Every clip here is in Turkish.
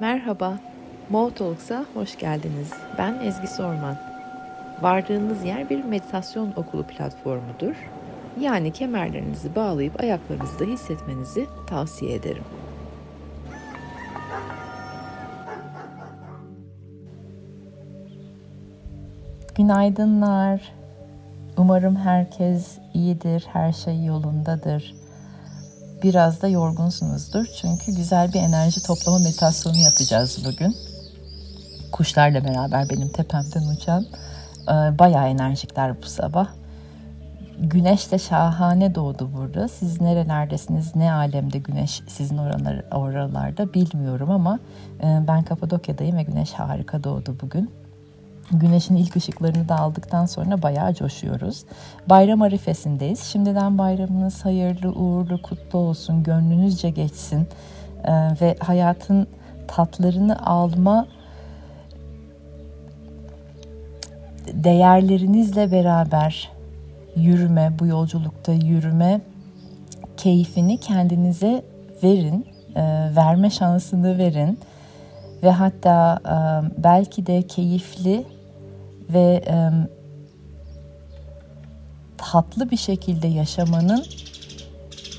Merhaba, Mo Talks'a hoş geldiniz. Ben Ezgi Sorman. Vardığınız yer bir meditasyon okulu platformudur. Yani kemerlerinizi bağlayıp ayaklarınızda hissetmenizi tavsiye ederim. Günaydınlar. Umarım herkes iyidir, her şey yolundadır. Biraz da yorgunsunuzdur çünkü güzel bir enerji toplama meditasyonu yapacağız bugün. Kuşlarla beraber benim tepemden uçan e, bayağı enerjikler bu sabah. Güneş de şahane doğdu burada. Siz nerelerdesiniz, ne alemde güneş sizin oralar, oralarda bilmiyorum ama e, ben Kapadokya'dayım ve güneş harika doğdu bugün. Güneşin ilk ışıklarını da aldıktan sonra bayağı coşuyoruz. Bayram arifesindeyiz. Şimdiden bayramınız hayırlı, uğurlu, kutlu olsun, gönlünüzce geçsin ee, ve hayatın tatlarını alma değerlerinizle beraber yürüme, bu yolculukta yürüme keyfini kendinize verin, e, verme şansını verin ve hatta e, belki de keyifli ve e, tatlı bir şekilde yaşamanın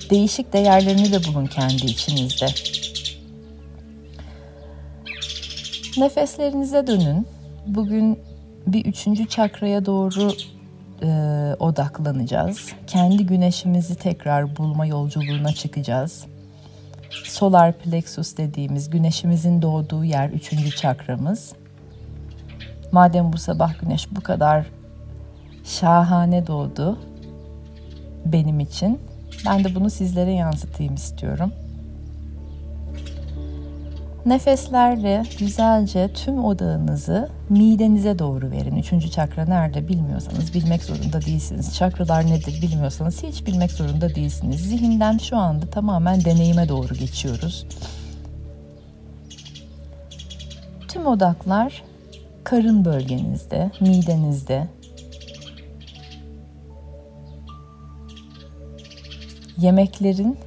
değişik değerlerini de bulun kendi içinizde. Nefeslerinize dönün. Bugün bir üçüncü çakraya doğru e, odaklanacağız. Kendi güneşimizi tekrar bulma yolculuğuna çıkacağız. Solar plexus dediğimiz güneşimizin doğduğu yer üçüncü çakramız. Madem bu sabah güneş bu kadar şahane doğdu benim için, ben de bunu sizlere yansıtayım istiyorum. Nefeslerle güzelce tüm odağınızı midenize doğru verin. Üçüncü çakra nerede bilmiyorsanız bilmek zorunda değilsiniz. Çakralar nedir bilmiyorsanız hiç bilmek zorunda değilsiniz. Zihinden şu anda tamamen deneyime doğru geçiyoruz. Tüm odaklar karın bölgenizde, midenizde. Yemeklerin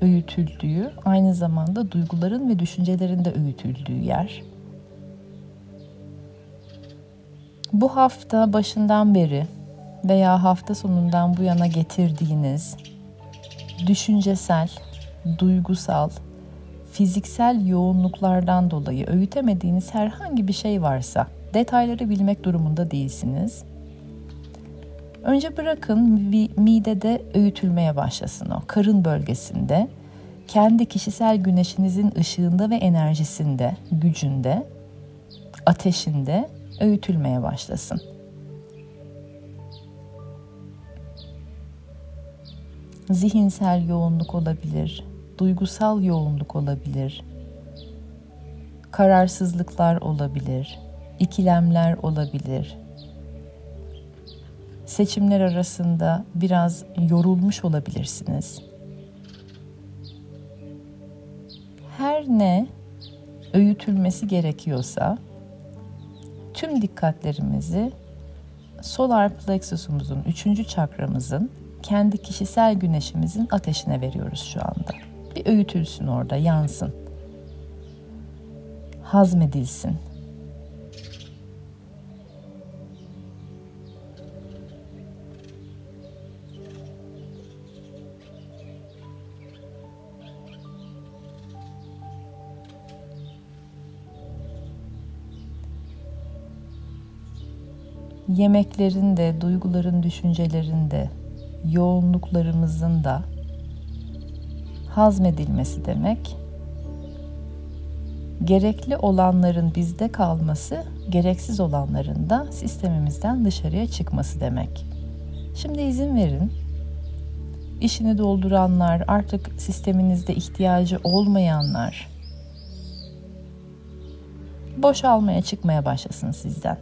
öğütüldüğü, aynı zamanda duyguların ve düşüncelerin de öğütüldüğü yer. Bu hafta başından beri veya hafta sonundan bu yana getirdiğiniz düşüncesel, duygusal, fiziksel yoğunluklardan dolayı öğütemediğiniz herhangi bir şey varsa detayları bilmek durumunda değilsiniz. Önce bırakın bir midede öğütülmeye başlasın o karın bölgesinde. Kendi kişisel güneşinizin ışığında ve enerjisinde, gücünde, ateşinde öğütülmeye başlasın. Zihinsel yoğunluk olabilir, duygusal yoğunluk olabilir, kararsızlıklar olabilir, ikilemler olabilir. Seçimler arasında biraz yorulmuş olabilirsiniz. Her ne öğütülmesi gerekiyorsa tüm dikkatlerimizi solar plexusumuzun, üçüncü çakramızın kendi kişisel güneşimizin ateşine veriyoruz şu anda. Bir öğütülsün orada, yansın. Hazmedilsin. Yemeklerin de, duyguların, düşüncelerin de, yoğunluklarımızın da hazmedilmesi demek. Gerekli olanların bizde kalması, gereksiz olanların da sistemimizden dışarıya çıkması demek. Şimdi izin verin. İşini dolduranlar, artık sisteminizde ihtiyacı olmayanlar boşalmaya çıkmaya başlasın sizden.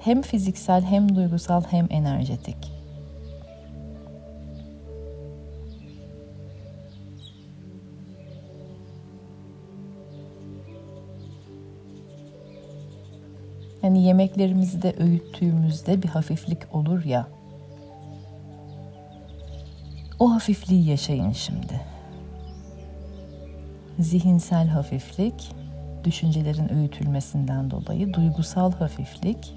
Hem fiziksel hem duygusal hem enerjetik. Yani yemeklerimizi de öğüttüğümüzde bir hafiflik olur ya. O hafifliği yaşayın şimdi. zihinsel hafiflik, düşüncelerin öğütülmesinden dolayı duygusal hafiflik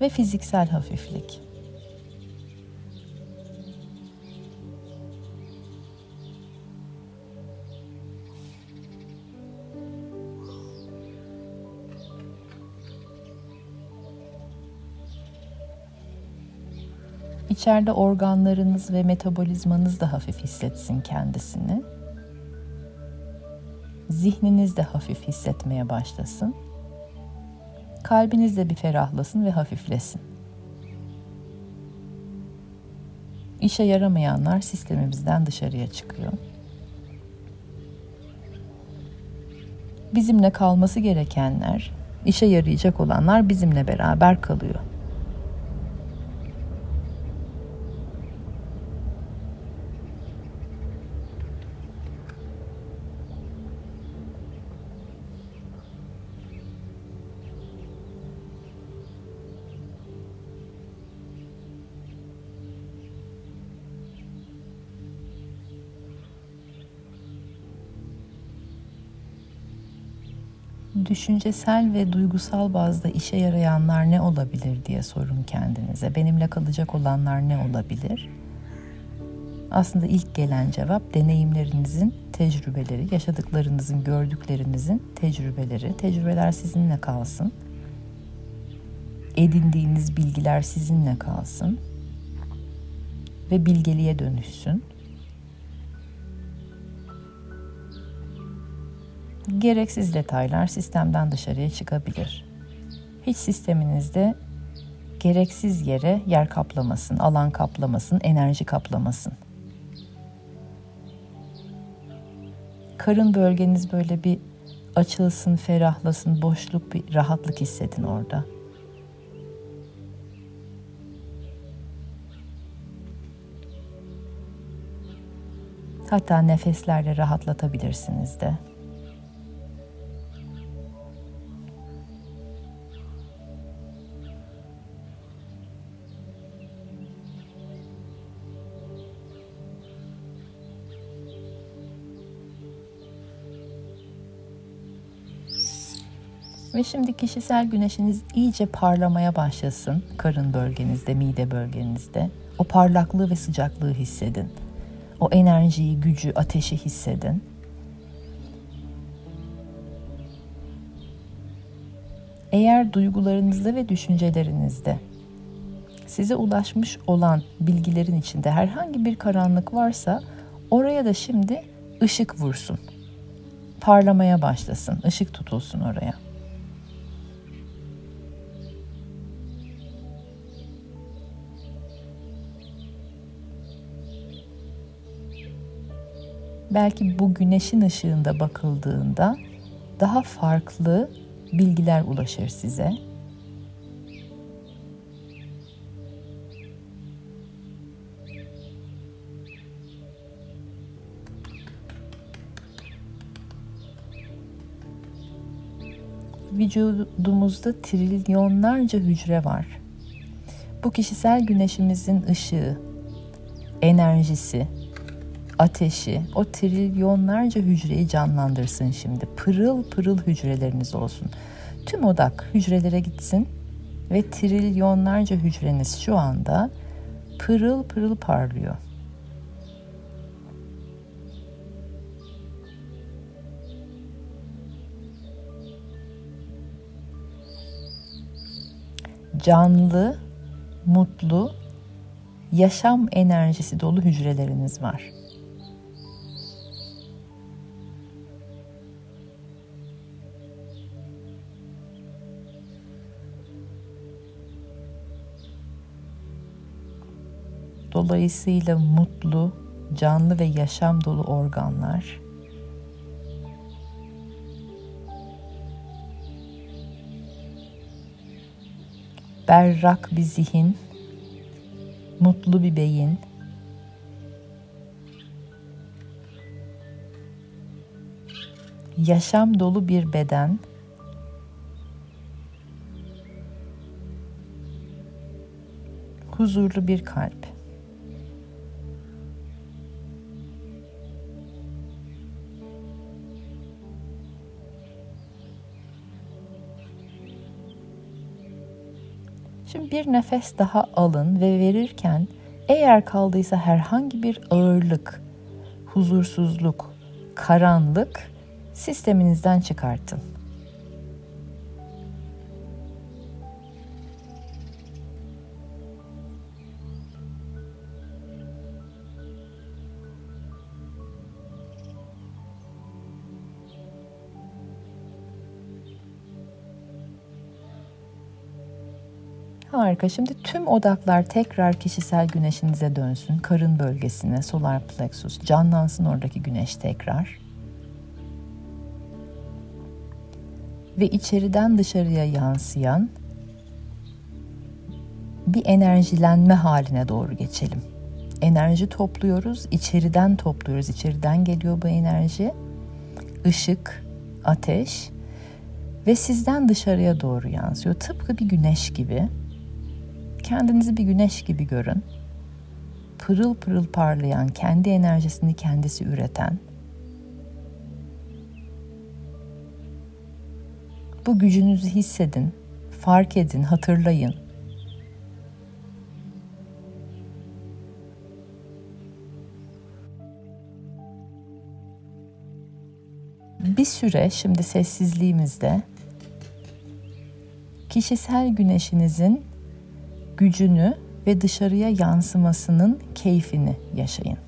ve fiziksel hafiflik. İçeride organlarınız ve metabolizmanız da hafif hissetsin kendisini. Zihniniz de hafif hissetmeye başlasın. Kalbiniz de bir ferahlasın ve hafiflesin. İşe yaramayanlar sistemimizden dışarıya çıkıyor. Bizimle kalması gerekenler, işe yarayacak olanlar bizimle beraber kalıyor. Düşüncesel ve duygusal bazda işe yarayanlar ne olabilir diye sorun kendinize. Benimle kalacak olanlar ne olabilir? Aslında ilk gelen cevap deneyimlerinizin tecrübeleri, yaşadıklarınızın, gördüklerinizin tecrübeleri. Tecrübeler sizinle kalsın. Edindiğiniz bilgiler sizinle kalsın ve bilgeliğe dönüşsün. Gereksiz detaylar sistemden dışarıya çıkabilir. Hiç sisteminizde gereksiz yere yer kaplamasın, alan kaplamasın, enerji kaplamasın. Karın bölgeniz böyle bir açılsın, ferahlasın, boşluk, bir rahatlık hissedin orada. Hatta nefeslerle rahatlatabilirsiniz de. Ve şimdi kişisel güneşiniz iyice parlamaya başlasın karın bölgenizde, mide bölgenizde. O parlaklığı ve sıcaklığı hissedin. O enerjiyi, gücü, ateşi hissedin. Eğer duygularınızda ve düşüncelerinizde size ulaşmış olan bilgilerin içinde herhangi bir karanlık varsa oraya da şimdi ışık vursun. Parlamaya başlasın, ışık tutulsun oraya. Belki bu güneşin ışığında bakıldığında daha farklı bilgiler ulaşır size. Vücudumuzda trilyonlarca hücre var. Bu kişisel güneşimizin ışığı, enerjisi, ateşi o trilyonlarca hücreyi canlandırsın şimdi. Pırıl pırıl hücreleriniz olsun. Tüm odak hücrelere gitsin ve trilyonlarca hücreniz şu anda pırıl pırıl parlıyor. Canlı, mutlu, yaşam enerjisi dolu hücreleriniz var. Dolayısıyla mutlu, canlı ve yaşam dolu organlar. Berrak bir zihin, mutlu bir beyin, yaşam dolu bir beden, huzurlu bir kalp. Bir nefes daha alın ve verirken eğer kaldıysa herhangi bir ağırlık, huzursuzluk, karanlık sisteminizden çıkartın. Harika. Şimdi tüm odaklar tekrar kişisel güneşinize dönsün. Karın bölgesine, solar plexus. Canlansın oradaki güneş tekrar. Ve içeriden dışarıya yansıyan bir enerjilenme haline doğru geçelim. Enerji topluyoruz, içeriden topluyoruz. İçeriden geliyor bu enerji. Işık, ateş ve sizden dışarıya doğru yansıyor. Tıpkı bir güneş gibi. Kendinizi bir güneş gibi görün. Pırıl pırıl parlayan, kendi enerjisini kendisi üreten. Bu gücünüzü hissedin, fark edin, hatırlayın. Bir süre şimdi sessizliğimizde kişisel güneşinizin gücünü ve dışarıya yansımasının keyfini yaşayın.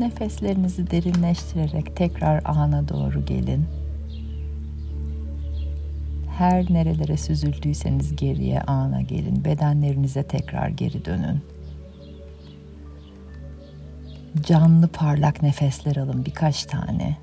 Nefeslerinizi derinleştirerek tekrar ana doğru gelin. Her nerelere süzüldüyseniz geriye ana gelin. Bedenlerinize tekrar geri dönün. Canlı parlak nefesler alın birkaç tane.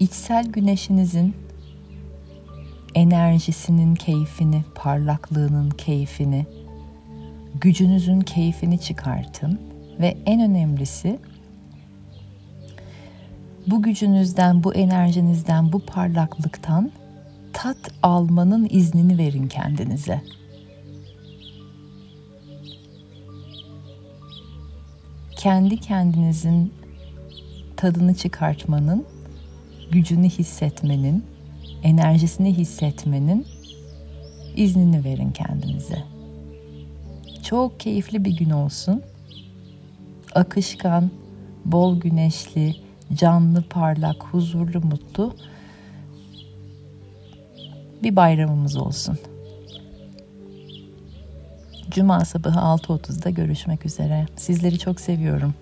İçsel güneşinizin enerjisinin keyfini, parlaklığının keyfini, gücünüzün keyfini çıkartın ve en önemlisi bu gücünüzden, bu enerjinizden, bu parlaklıktan tat almanın iznini verin kendinize. Kendi kendinizin tadını çıkartmanın gücünü hissetmenin, enerjisini hissetmenin iznini verin kendinize. Çok keyifli bir gün olsun. Akışkan, bol güneşli, canlı, parlak, huzurlu, mutlu bir bayramımız olsun. Cuma sabahı 6.30'da görüşmek üzere. Sizleri çok seviyorum.